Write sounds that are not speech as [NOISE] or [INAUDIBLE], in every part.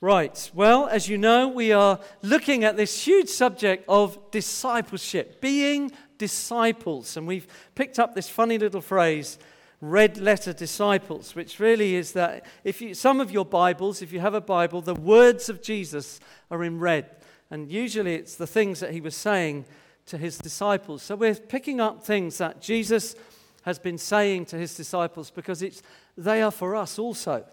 Right, well, as you know, we are looking at this huge subject of discipleship, being disciples. And we've picked up this funny little phrase, red letter disciples, which really is that if you, some of your Bibles, if you have a Bible, the words of Jesus are in red. And usually it's the things that he was saying to his disciples. So we're picking up things that Jesus has been saying to his disciples because it's, they are for us also.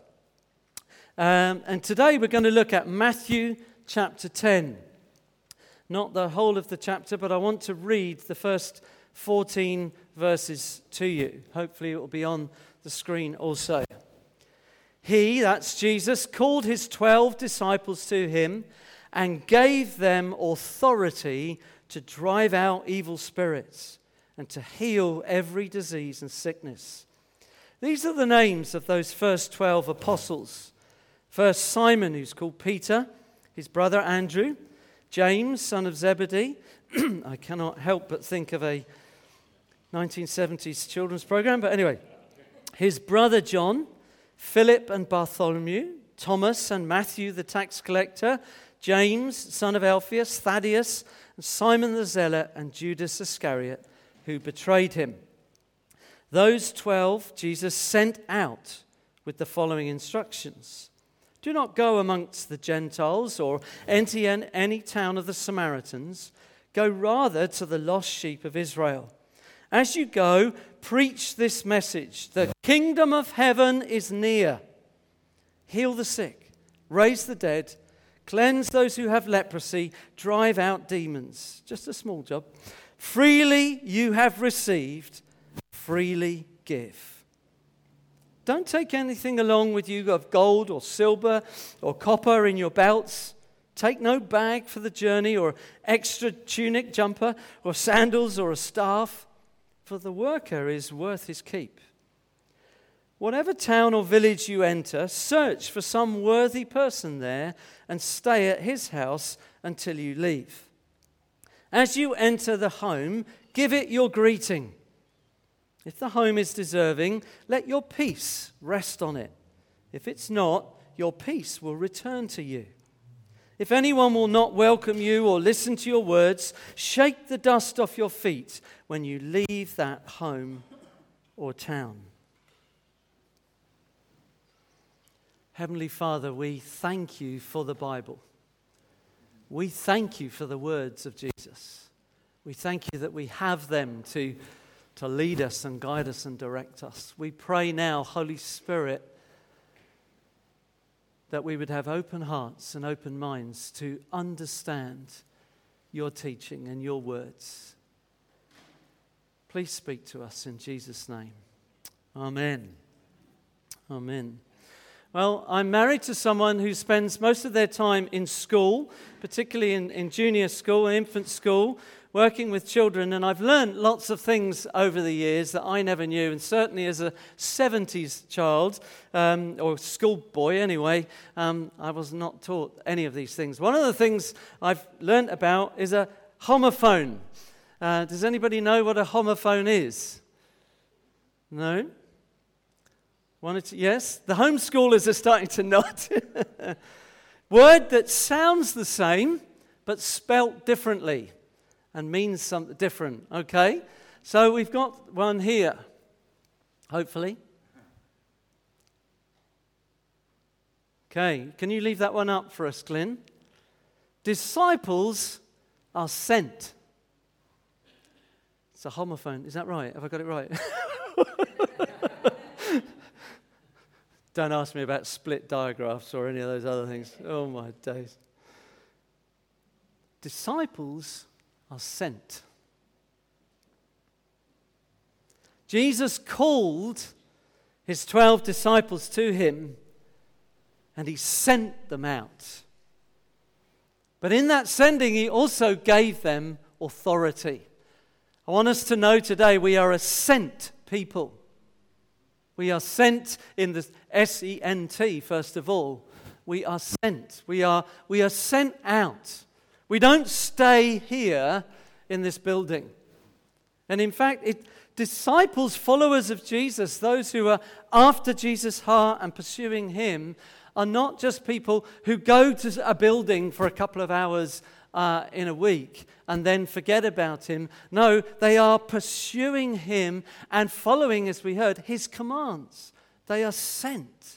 Um, and today we're going to look at Matthew chapter 10. Not the whole of the chapter, but I want to read the first 14 verses to you. Hopefully, it will be on the screen also. He, that's Jesus, called his 12 disciples to him and gave them authority to drive out evil spirits and to heal every disease and sickness. These are the names of those first 12 apostles. First, Simon, who's called Peter, his brother Andrew, James, son of Zebedee. [CLEARS THROAT] I cannot help but think of a 1970s children's program, but anyway, his brother John, Philip and Bartholomew, Thomas and Matthew the tax collector, James, son of Alphaeus, Thaddeus, and Simon the zealot, and Judas Iscariot, who betrayed him. Those twelve Jesus sent out with the following instructions do not go amongst the Gentiles or enter any town of the Samaritans. Go rather to the lost sheep of Israel. As you go, preach this message The kingdom of heaven is near. Heal the sick, raise the dead, cleanse those who have leprosy, drive out demons. Just a small job. Freely you have received, freely give. Don't take anything along with you of gold or silver or copper in your belts. Take no bag for the journey or extra tunic jumper or sandals or a staff, for the worker is worth his keep. Whatever town or village you enter, search for some worthy person there and stay at his house until you leave. As you enter the home, give it your greeting. If the home is deserving, let your peace rest on it. If it's not, your peace will return to you. If anyone will not welcome you or listen to your words, shake the dust off your feet when you leave that home or town. Heavenly Father, we thank you for the Bible. We thank you for the words of Jesus. We thank you that we have them to to lead us and guide us and direct us. We pray now, Holy Spirit, that we would have open hearts and open minds to understand your teaching and your words. Please speak to us in Jesus' name. Amen. Amen. Well, I'm married to someone who spends most of their time in school, particularly in, in junior school, infant school, working with children, and I've learned lots of things over the years that I never knew. And certainly as a 70s child, um, or schoolboy anyway, um, I was not taught any of these things. One of the things I've learned about is a homophone. Uh, does anybody know what a homophone is? No? To, yes? The homeschoolers are starting to [LAUGHS] nod. Word that sounds the same but spelt differently and means something different, okay? So we've got one here, hopefully. Okay, can you leave that one up for us, Glenn? Disciples are sent. It's a homophone, is that right? Have I got it right? [LAUGHS] Don't ask me about split diagraphs or any of those other things. Oh my days. Disciples are sent. Jesus called his 12 disciples to him and he sent them out. But in that sending, he also gave them authority. I want us to know today we are a sent people. We are sent in the S E N T, first of all. We are sent. We are, we are sent out. We don't stay here in this building. And in fact, it, disciples, followers of Jesus, those who are after Jesus' heart and pursuing him, are not just people who go to a building for a couple of hours uh, in a week and then forget about him. No, they are pursuing him and following, as we heard, his commands. They are sent.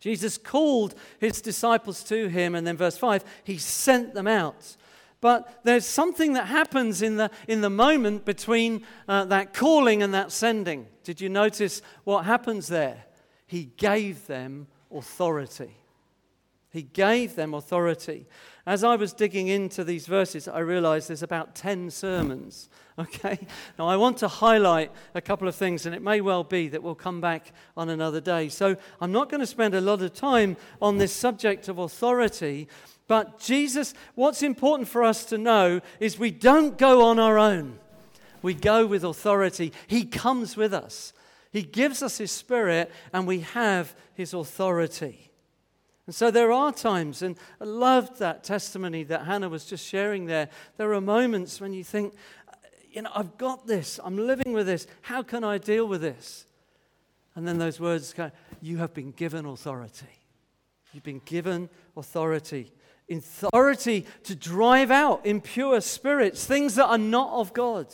Jesus called his disciples to him, and then verse 5, he sent them out. But there's something that happens in the, in the moment between uh, that calling and that sending. Did you notice what happens there? He gave them authority. He gave them authority. As I was digging into these verses, I realized there's about 10 sermons. [LAUGHS] Okay? Now, I want to highlight a couple of things, and it may well be that we'll come back on another day. So, I'm not going to spend a lot of time on this subject of authority, but Jesus, what's important for us to know is we don't go on our own, we go with authority. He comes with us, He gives us His Spirit, and we have His authority. And so there are times, and I loved that testimony that Hannah was just sharing there. There are moments when you think, you know, I've got this, I'm living with this, how can I deal with this? And then those words go, You have been given authority. You've been given authority. Authority to drive out impure spirits, things that are not of God,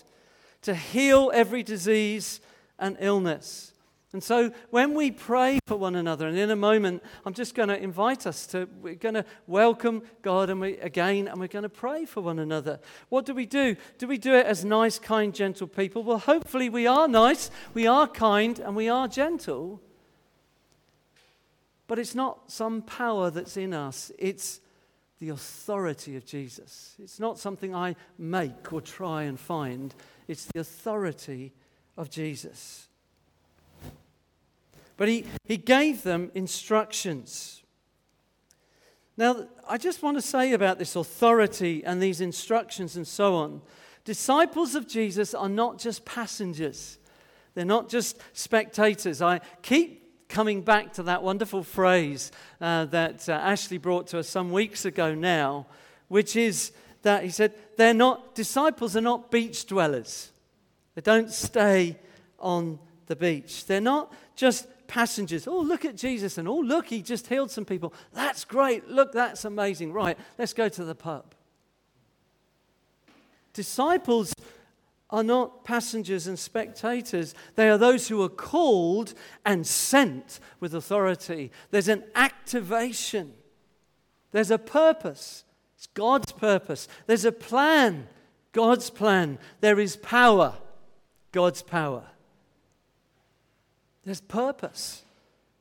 to heal every disease and illness. And so when we pray for one another, and in a moment, I'm just going to invite us to, we're going to welcome God and we, again, and we're going to pray for one another. What do we do? Do we do it as nice, kind, gentle people? Well, hopefully we are nice, we are kind, and we are gentle. But it's not some power that's in us, it's the authority of Jesus. It's not something I make or try and find, it's the authority of Jesus. But he, he gave them instructions. Now, I just want to say about this authority and these instructions and so on. Disciples of Jesus are not just passengers, they're not just spectators. I keep coming back to that wonderful phrase uh, that uh, Ashley brought to us some weeks ago now, which is that he said, they're not, disciples are not beach dwellers. They don't stay on the beach. They're not just passengers. Oh, look at Jesus, and oh, look, he just healed some people. That's great. Look, that's amazing. Right, let's go to the pub. Disciples are not passengers and spectators. They are those who are called and sent with authority. There's an activation, there's a purpose. It's God's purpose. There's a plan, God's plan. There is power, God's power. There's purpose.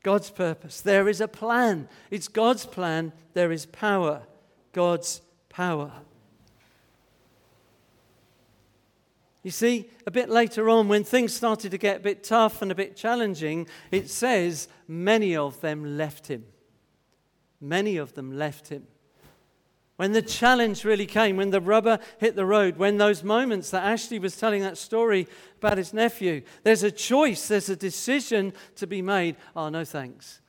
God's purpose. There is a plan. It's God's plan. There is power. God's power. You see, a bit later on, when things started to get a bit tough and a bit challenging, it says many of them left him. Many of them left him. When the challenge really came, when the rubber hit the road, when those moments that Ashley was telling that story about his nephew, there's a choice, there's a decision to be made. Oh, no thanks.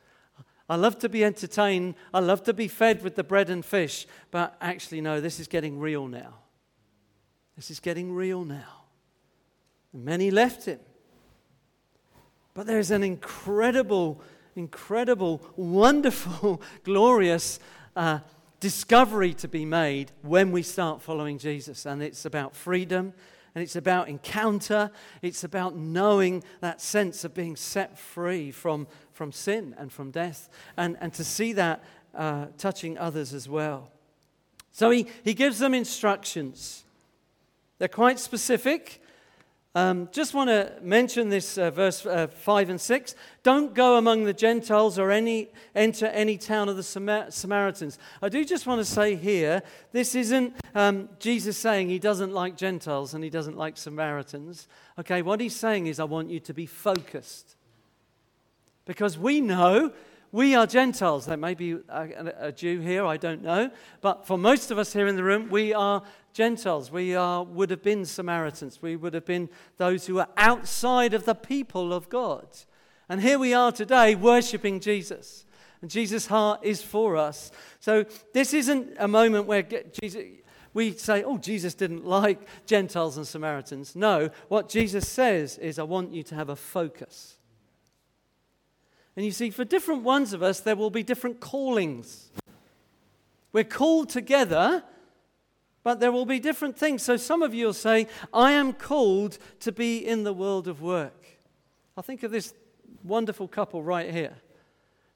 I love to be entertained, I love to be fed with the bread and fish, but actually, no, this is getting real now. This is getting real now. And many left him. But there's an incredible, incredible, wonderful, [LAUGHS] glorious uh, discovery to be made when we start following Jesus. And it's about freedom and it's about encounter. It's about knowing that sense of being set free from, from sin and from death and, and to see that uh, touching others as well. So he, he gives them instructions. They're quite specific. Um, just want to mention this uh, verse uh, 5 and 6. Don't go among the Gentiles or any, enter any town of the Samar- Samaritans. I do just want to say here this isn't um, Jesus saying he doesn't like Gentiles and he doesn't like Samaritans. Okay, what he's saying is, I want you to be focused. Because we know we are Gentiles. There may be a, a, Jew here, I don't know. But for most of us here in the room, we are Gentiles. We are, would have been Samaritans. We would have been those who are outside of the people of God. And here we are today worshiping Jesus. And Jesus' heart is for us. So this isn't a moment where Jesus, we say, oh, Jesus didn't like Gentiles and Samaritans. No, what Jesus says is, I want you to have a focus. And you see, for different ones of us, there will be different callings. We're called together, but there will be different things. So some of you will say, I am called to be in the world of work. I think of this wonderful couple right here.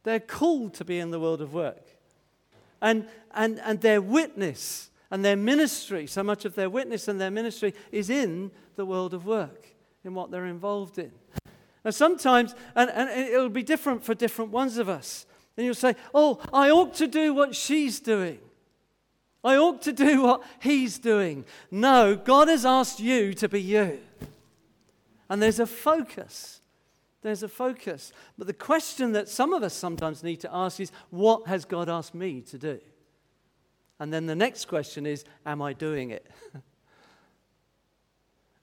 They're called to be in the world of work. And, and, and their witness and their ministry, so much of their witness and their ministry is in the world of work, in what they're involved in. Now, sometimes, and, and it'll be different for different ones of us. And you'll say, Oh, I ought to do what she's doing. I ought to do what he's doing. No, God has asked you to be you. And there's a focus. There's a focus. But the question that some of us sometimes need to ask is, What has God asked me to do? And then the next question is, Am I doing it? [LAUGHS]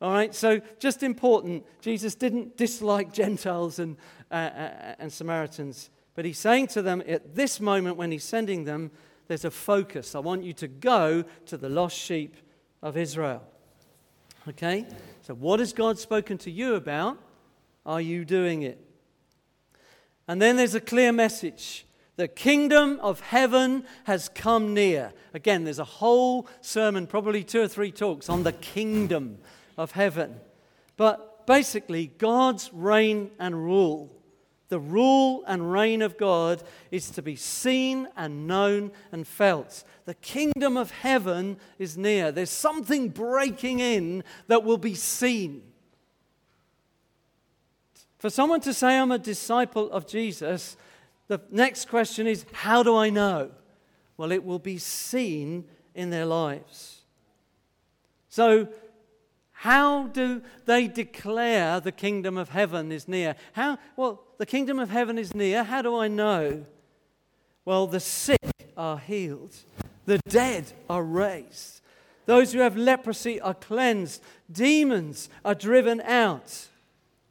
All right, so just important, Jesus didn't dislike Gentiles and, uh, uh, and Samaritans, but he's saying to them at this moment when he's sending them, there's a focus. I want you to go to the lost sheep of Israel. Okay, so what has God spoken to you about? Are you doing it? And then there's a clear message. The kingdom of heaven has come near. Again, there's a whole sermon, probably two or three talks on the kingdom of heaven. But basically, God's reign and rule, the rule and reign of God is to be seen and known and felt. The kingdom of heaven is near. There's something breaking in that will be seen. For someone to say, I'm a disciple of Jesus, the next question is, How do I know? Well, it will be seen in their lives. So, how do they declare the kingdom of heaven is near? How, well, the kingdom of heaven is near. How do I know? Well, the sick are healed, the dead are raised, those who have leprosy are cleansed, demons are driven out.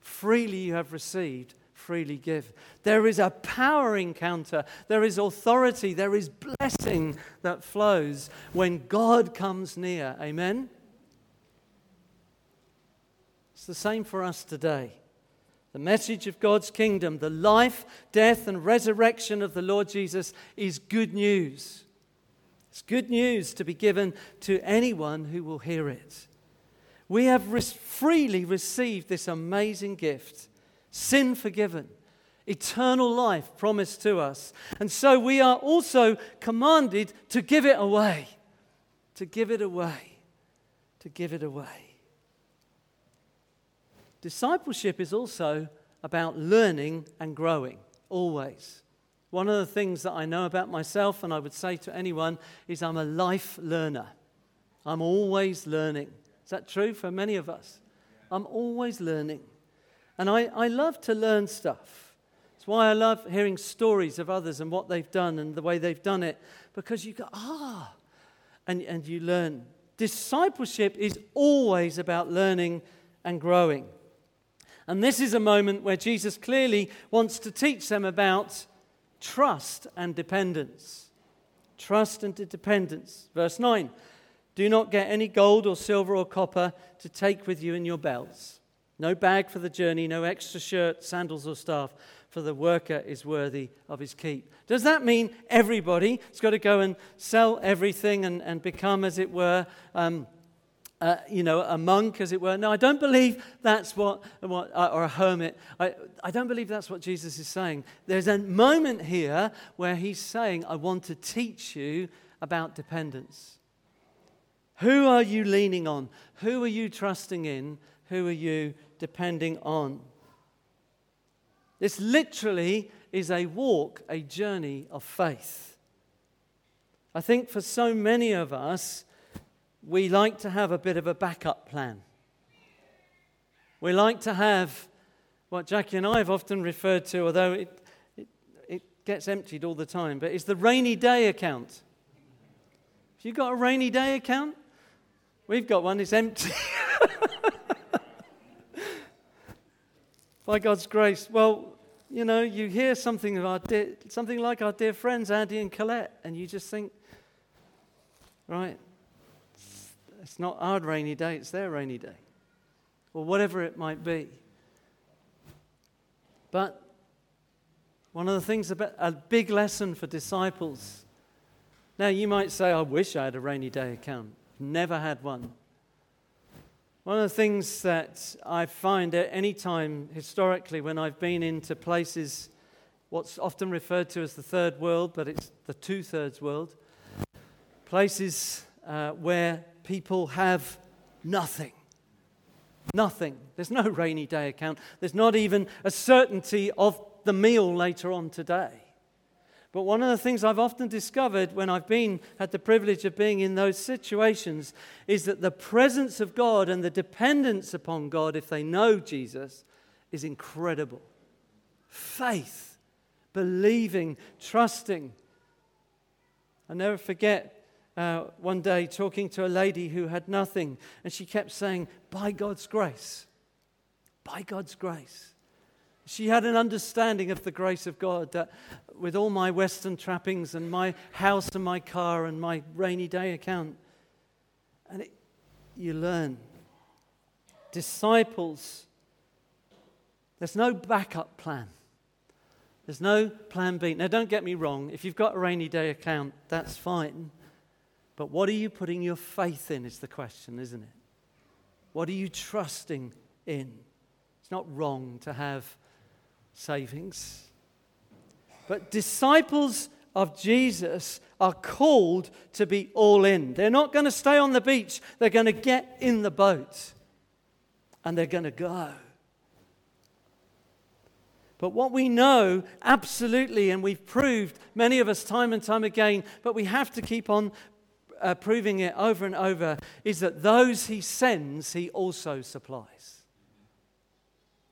Freely you have received, freely give. There is a power encounter, there is authority, there is blessing that flows when God comes near. Amen? It's the same for us today. The message of God's kingdom, the life, death, and resurrection of the Lord Jesus is good news. It's good news to be given to anyone who will hear it. We have re- freely received this amazing gift sin forgiven, eternal life promised to us. And so we are also commanded to give it away. To give it away. To give it away. Discipleship is also about learning and growing, always. One of the things that I know about myself, and I would say to anyone, is I'm a life learner. I'm always learning. Is that true for many of us? I'm always learning. And I, I love to learn stuff. It's why I love hearing stories of others and what they've done and the way they've done it, because you go, ah, and, and you learn. Discipleship is always about learning and growing. And this is a moment where Jesus clearly wants to teach them about trust and dependence. Trust and dependence. Verse 9 Do not get any gold or silver or copper to take with you in your belts. No bag for the journey, no extra shirt, sandals, or staff, for the worker is worthy of his keep. Does that mean everybody has got to go and sell everything and, and become, as it were, um, you know, a monk, as it were. No, I don't believe that's what, what uh, or a hermit. I, I don't believe that's what Jesus is saying. There's a moment here where he's saying, I want to teach you about dependence. Who are you leaning on? Who are you trusting in? Who are you depending on? This literally is a walk, a journey of faith. I think for so many of us, we like to have a bit of a backup plan. We like to have what Jackie and I have often referred to, although it, it, it gets emptied all the time, but it's the rainy day account. Have you got a rainy day account? We've got one, it's empty. [LAUGHS] By God's grace. Well, you know, you hear something, of our something like our dear friends Andy and Colette, and you just think, right, it's not our rainy day, it's their rainy day. Or whatever it might be. But One of the things about a big lesson for disciples. Now, you might say, I wish I had a rainy day account. Never had one. One of the things that I find at any time historically when I've been into places, what's often referred to as the third world, but it's the two thirds world, places uh, where people have nothing. Nothing. There's no rainy day account. There's not even a certainty of the meal later on today. But one of the things I've often discovered when I've been had the privilege of being in those situations is that the presence of God and the dependence upon God, if they know Jesus, is incredible. Faith, believing, trusting. I never forget uh, one day talking to a lady who had nothing, and she kept saying, By God's grace, by God's grace. She had an understanding of the grace of God that with all my Western trappings and my house and my car and my rainy day account, and it, you learn. Disciples, there's no backup plan. There's no plan B. Now, don't get me wrong. If you've got a rainy day account, that's fine. But what are you putting your faith in, is the question, isn't it? What are you trusting in? It's not wrong to have savings. But disciples of Jesus are called to be all in. They're not going to stay on the beach, they're going to get in the boat and they're going to go. But what we know absolutely, and we've proved many of us time and time again, but we have to keep on uh, proving it over and over, is that those he sends, he also supplies.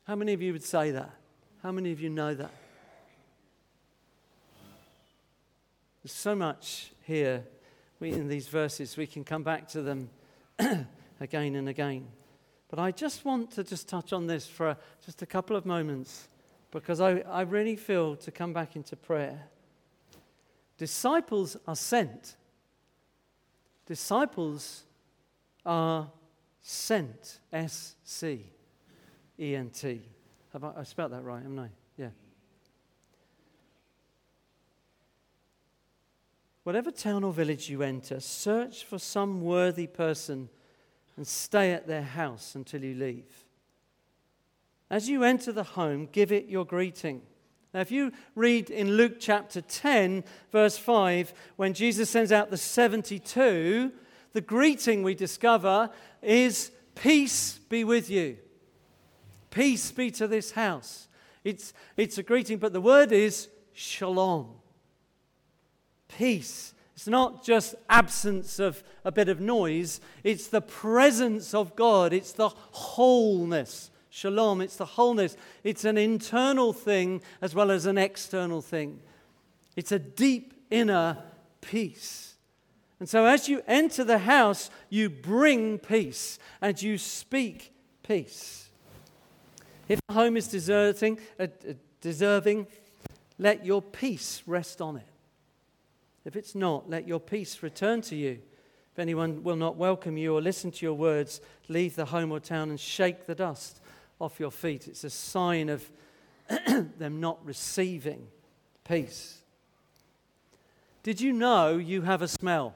How many of you would say that? How many of you know that? There's so much here we, in these verses. We can come back to them [CLEARS THROAT] again and again. But I just want to just touch on this for just a couple of moments because I, I really feel to come back into prayer. Disciples are sent. Disciples are sent. S C E N T. Have I, I spelled that right, haven't I? Yeah. Whatever town or village you enter, search for some worthy person and stay at their house until you leave. As you enter the home, give it your greeting. Now, if you read in Luke chapter 10, verse 5, when Jesus sends out the 72, the greeting we discover is Peace be with you. Peace be to this house. It's, it's a greeting, but the word is shalom. Peace. It's not just absence of a bit of noise, it's the presence of God, it's the wholeness. Shalom, it's the wholeness. It's an internal thing as well as an external thing. It's a deep inner peace. And so as you enter the house, you bring peace and you speak peace. If a home is deserting, uh, uh, deserving, let your peace rest on it. If it's not, let your peace return to you. If anyone will not welcome you or listen to your words, leave the home or town and shake the dust off your feet. It's a sign of [CLEARS THROAT] them not receiving peace. Did you know you have a smell?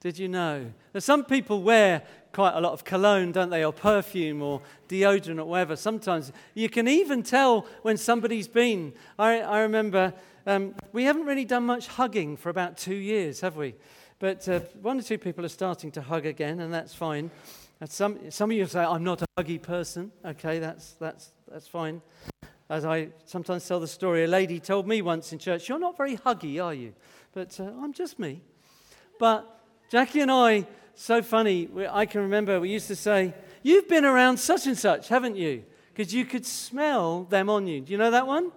Did you know? Now, some people wear quite a lot of cologne, don't they, or perfume or deodorant or whatever. Sometimes you can even tell when somebody's been. I, I remember um, we haven't really done much hugging for about two years, have we? But uh, one or two people are starting to hug again, and that's fine. And some, some of you say, I'm not a huggy person. Okay, that's, that's, that's fine. As I sometimes tell the story, a lady told me once in church, You're not very huggy, are you? But uh, I'm just me. But Jackie and I so funny. I can remember we used to say, You've been around such and such, haven't you? Because you could smell them on you. Do you know that one?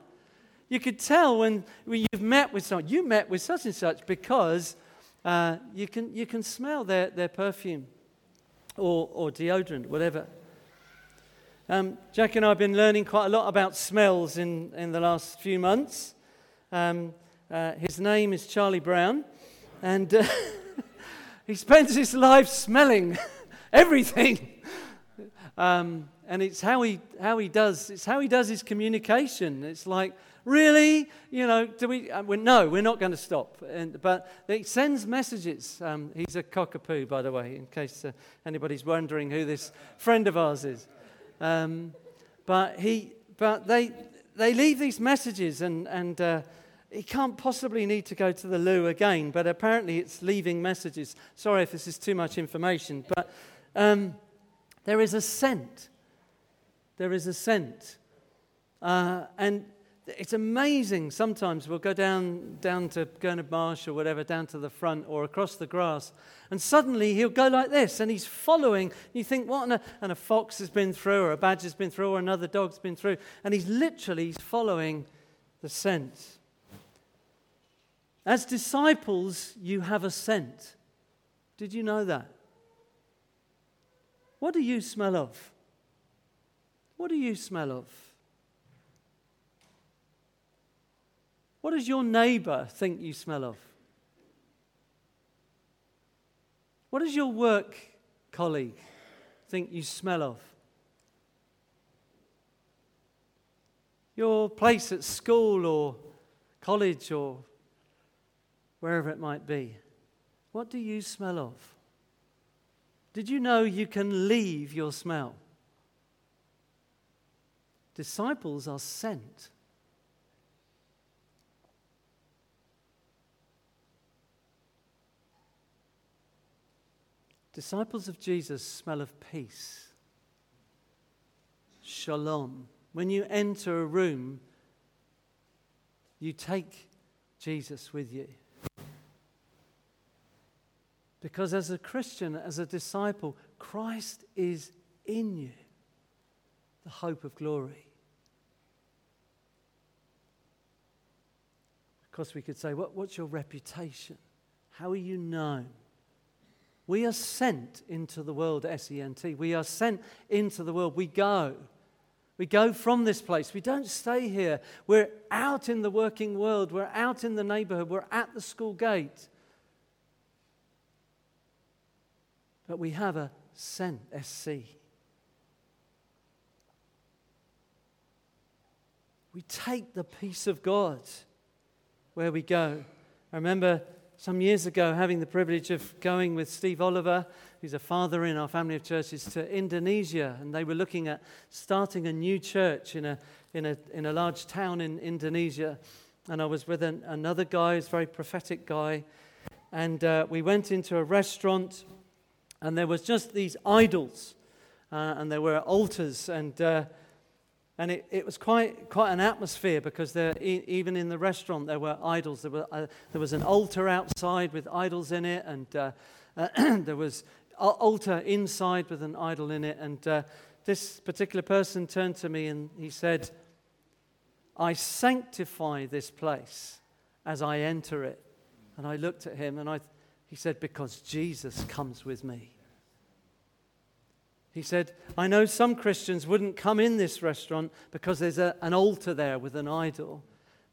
You could tell when, when you've met with someone, you met with such and such because uh, you, can, you can smell their, their perfume or, or deodorant, whatever. Um, Jack and I have been learning quite a lot about smells in, in the last few months. Um, uh, his name is Charlie Brown, and uh, [LAUGHS] He spends his life smelling [LAUGHS] everything. Um, and it's how he, how he does it's how he does his communication. It's like, really, you know, do we? Uh, we no, we're not going to stop. And, but he sends messages. Um, he's a cockapoo, by the way, in case uh, anybody's wondering who this friend of ours is. Um, but he, but they, they leave these messages, and and. Uh, he can't possibly need to go to the loo again, but apparently it's leaving messages. Sorry if this is too much information, but um, there is a scent. There is a scent. Uh, and it's amazing. Sometimes we'll go down, down to Gurnard Marsh or whatever, down to the front or across the grass, and suddenly he'll go like this, and he's following. You think, what? A, and a fox has been through, or a badger's been through, or another dog's been through, and he's literally he's following the scent. As disciples, you have a scent. Did you know that? What do you smell of? What do you smell of? What does your neighbor think you smell of? What does your work colleague think you smell of? Your place at school or college or wherever it might be. What do you smell of? Did you know you can leave your smell? Disciples are sent. Disciples of Jesus smell of peace. Shalom. When you enter a room, you take Jesus with you. Because as a Christian, as a disciple, Christ is in you, the hope of glory. Of course, we could say, what, What's your reputation? How are you known? We are sent into the world, S E N T. We are sent into the world. We go. We go from this place. We don't stay here. We're out in the working world. We're out in the neighborhood. We're at the school gate. but we have a scent, SC. We take the peace of God where we go. I remember some years ago having the privilege of going with Steve Oliver, who's a father in our family of churches, to Indonesia. And they were looking at starting a new church in a, in a, in a large town in Indonesia. And I was with an, another guy, who's a very prophetic guy. And uh, we went into a restaurant and there was just these idols, uh, and there were altars, and uh, and it, it was quite quite an atmosphere because there, e- even in the restaurant there were idols. There, were, uh, there was an altar outside with idols in it, and uh, [CLEARS THROAT] there was an altar inside with an idol in it. And uh, this particular person turned to me and he said, "I sanctify this place as I enter it." And I looked at him and I. He said, Because Jesus comes with me. He said, I know some Christians wouldn't come in this restaurant because there's a, an altar there with an idol.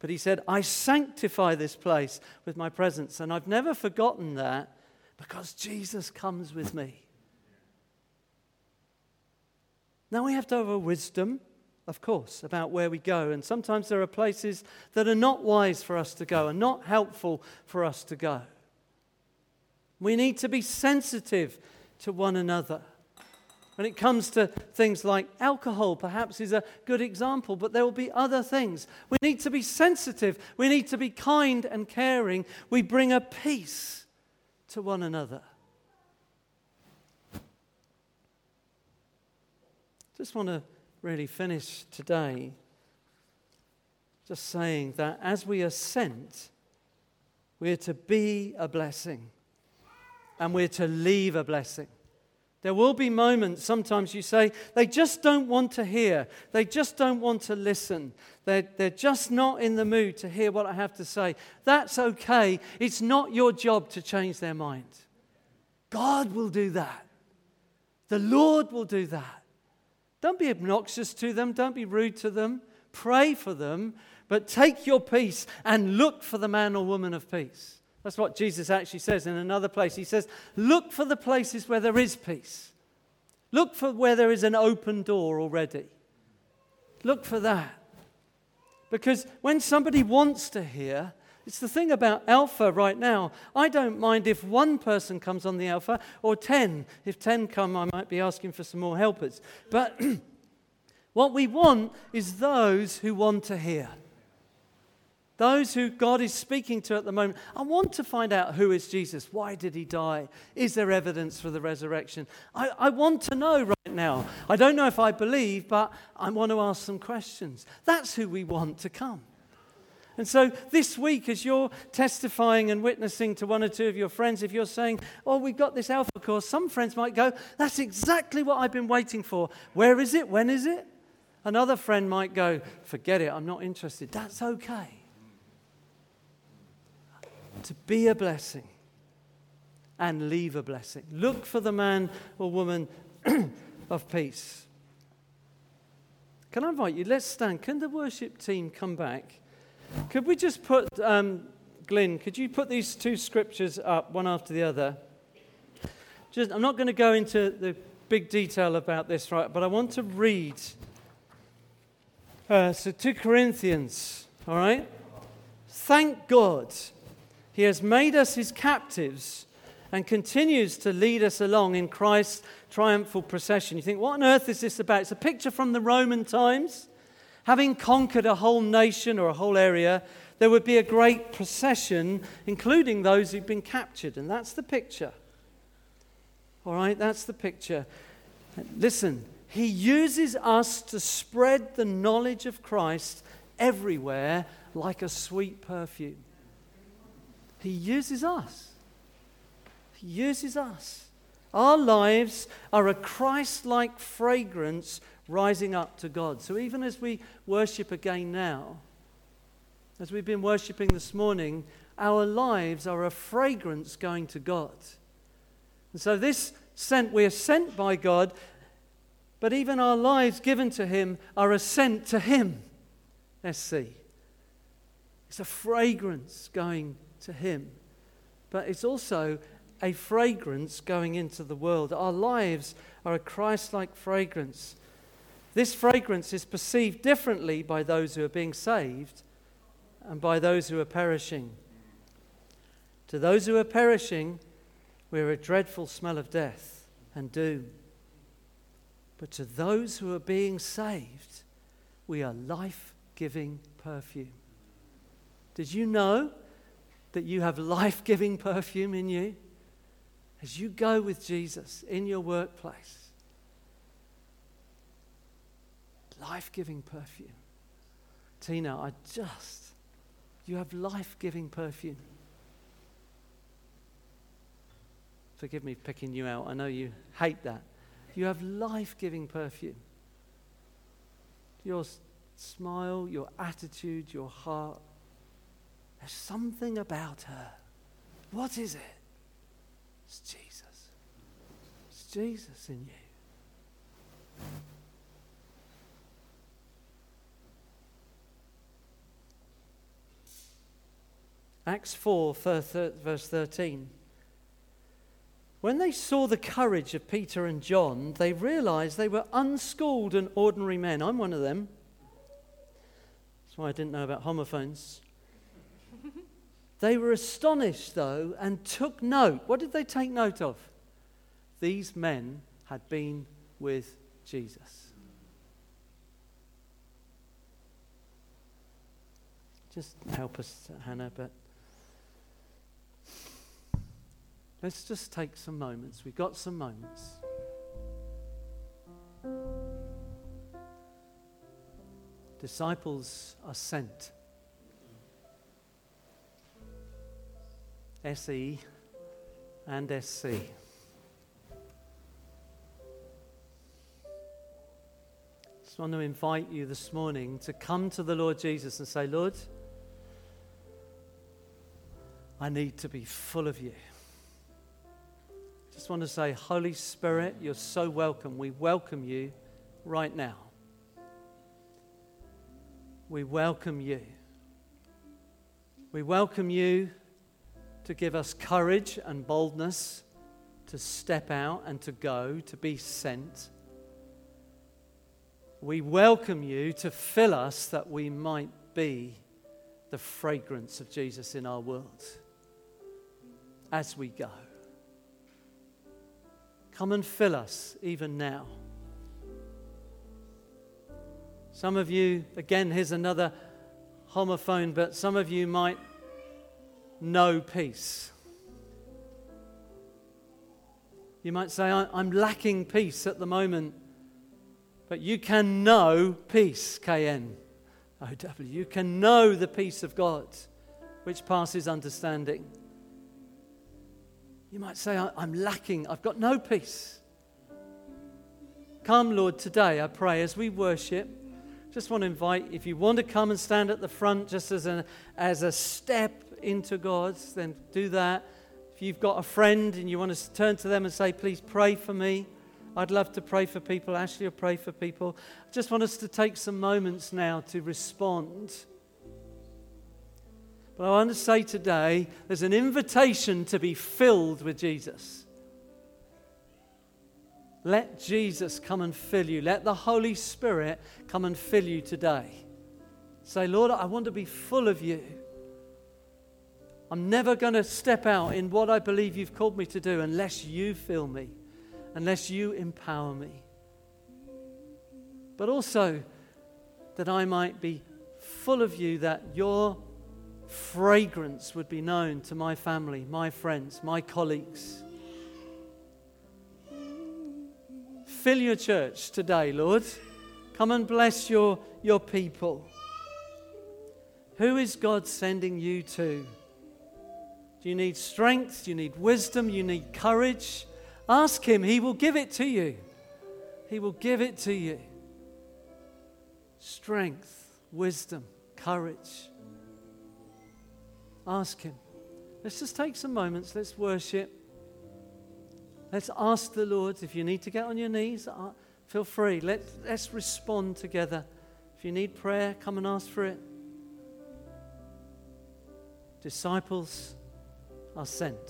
But he said, I sanctify this place with my presence. And I've never forgotten that because Jesus comes with me. Now we have to have a wisdom, of course, about where we go. And sometimes there are places that are not wise for us to go and not helpful for us to go. We need to be sensitive to one another. When it comes to things like alcohol, perhaps is a good example, but there will be other things. We need to be sensitive. We need to be kind and caring. We bring a peace to one another. Just want to really finish today just saying that as we are sent, we're to be a blessing and we're to leave a blessing. There will be moments, sometimes you say, they just don't want to hear. They just don't want to listen. They're, they're just not in the mood to hear what I have to say. That's okay. It's not your job to change their mind. God will do that. The Lord will do that. Don't be obnoxious to them. Don't be rude to them. Pray for them. But take your peace and look for the man or woman of peace. That's what Jesus actually says in another place. He says, Look for the places where there is peace. Look for where there is an open door already. Look for that. Because when somebody wants to hear, it's the thing about Alpha right now. I don't mind if one person comes on the Alpha or 10. If 10 come, I might be asking for some more helpers. But [CLEARS THROAT] what we want is those who want to hear. Those who God is speaking to at the moment. I want to find out who is Jesus. Why did he die? Is there evidence for the resurrection? I, I want to know right now. I don't know if I believe, but I want to ask some questions. That's who we want to come. And so this week, as you're testifying and witnessing to one or two of your friends, if you're saying, Oh, we've got this Alpha course, some friends might go, That's exactly what I've been waiting for. Where is it? When is it? Another friend might go, Forget it, I'm not interested. That's okay. To be a blessing and leave a blessing. Look for the man or woman [CLEARS THROAT] of peace. Can I invite you? Let's stand. Can the worship team come back? Could we just put, um, Glyn, could you put these two scriptures up one after the other? Just, I'm not going to go into the big detail about this, right, but I want to read. Uh, so, 2 Corinthians, all right? Thank God he has made us his captives and continues to lead us along in Christ's triumphal procession. You think, what on earth is this about? It's a picture from the Roman times. Having conquered a whole nation or a whole area, there would be a great procession, including those who've been captured. And that's the picture. All right, that's the picture. Listen, he uses us to spread the knowledge of Christ everywhere like a sweet perfume. He uses us. He uses us. Our lives are a Christ like fragrance rising up to God. So even as we worship again now, as we've been worshiping this morning, our lives are a fragrance going to God. And so this scent, we are sent by God, but even our lives given to Him are a scent to Him. SC. It's a fragrance going to Him, but it's also a fragrance going into the world. Our lives are a Christ like fragrance. This fragrance is perceived differently by those who are being saved and by those who are perishing. To those who are perishing, we're a dreadful smell of death and doom. But to those who are being saved, we are life giving perfume. Did you know that you have life giving perfume in you? As you go with Jesus in your workplace, life giving perfume. Tina, I just, you have life giving perfume. Forgive me picking you out. I know you hate that. You have life giving perfume. Your smile, your attitude, your heart. There's something about her. What is it? It's Jesus. It's Jesus in you. Acts 4, verse 13. When they saw the courage of Peter and John, they realized they were unschooled and ordinary men. I'm one of them. That's why I didn't know about homophones. They were astonished, though, and took note. What did they take note of? These men had been with Jesus. Just help us, Hannah, but Let's just take some moments. We've got some moments. Disciples are sent. SE and SC. Just want to invite you this morning to come to the Lord Jesus and say, Lord, I need to be full of you just want to say, Holy Spirit, you're so welcome. We welcome you right now. We welcome you. We welcome you to give us courage and boldness to step out and to go, to be sent. We welcome you to fill us that we might be the fragrance of Jesus in our world as we go. Come and fill us even now. Some of you, again, here's another homophone, but some of you might know peace. You might say, I'm lacking peace at the moment, but you can know peace, KN. OW. You can know the peace of God, which passes understanding. You might say, I'm lacking, I've got no peace. Come, Lord, today, I pray, as we worship. Just want to invite, if you want to come and stand at the front just as a, as a step into God, then do that. If you've got a friend and you want to turn to them and say, please pray for me, I'd love to pray for people. Ashley will pray for people. I just want us to take some moments now to respond. But I want to say today there's an invitation to be filled with Jesus. Let Jesus come and fill you. Let the Holy Spirit come and fill you today. Say, Lord, I want to be full of you. I'm never going to step out in what I believe you've called me to do unless you fill me, unless you empower me. But also that I might be full of you, that your fragrance would be known to my family, my friends, my colleagues. Fill your church today, Lord. Come and bless your, your people. Who is God sending you to? Do you need strength? Do you need wisdom? You need courage? Ask Him. He will give it to you. He will give it to you. Strength, wisdom, courage. Ask Him. Let's just take some moments. Let's worship. Let's ask the Lord. If you need to get on your knees, uh, feel free. Let, let's respond together. If you need prayer, come and ask for it. Disciples are sent.